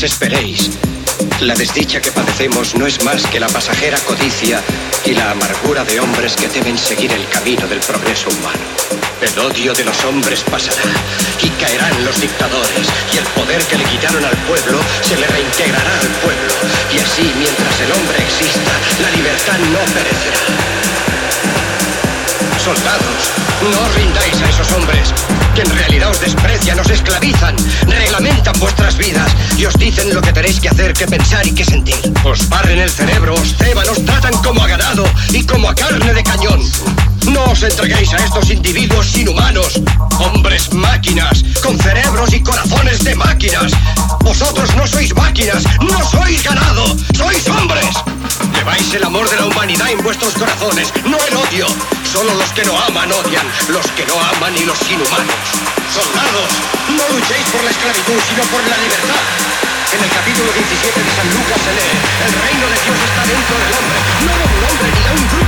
desesperéis. La desdicha que padecemos no es más que la pasajera codicia y la amargura de hombres que deben seguir el camino del progreso humano. El odio de los hombres pasará y caerán los dictadores y el poder que le quitaron al pueblo se le reintegrará al pueblo y así mientras el hombre exista la libertad no perecerá. Soldados, no os rindáis a esos hombres, que en realidad os desprecian, os esclavizan, reglamentan vuestras vidas y os dicen lo que tenéis que hacer, que pensar y que sentir. Os barren el cerebro, os ceban, os tratan como a ganado y como a carne de cañón. No os entreguéis a estos individuos inhumanos, hombres máquinas, con cerebros y corazones de máquinas. Vosotros no sois máquinas, no sois ganado, sois hombres. Lleváis el amor de la humanidad en vuestros corazones, no el odio. Solo los que no aman odian, los que no aman y los inhumanos. Soldados, no luchéis por la esclavitud, sino por la libertad. En el capítulo 17 de San Lucas se lee, el reino de Dios está dentro del hombre, no de un hombre ni de un grupo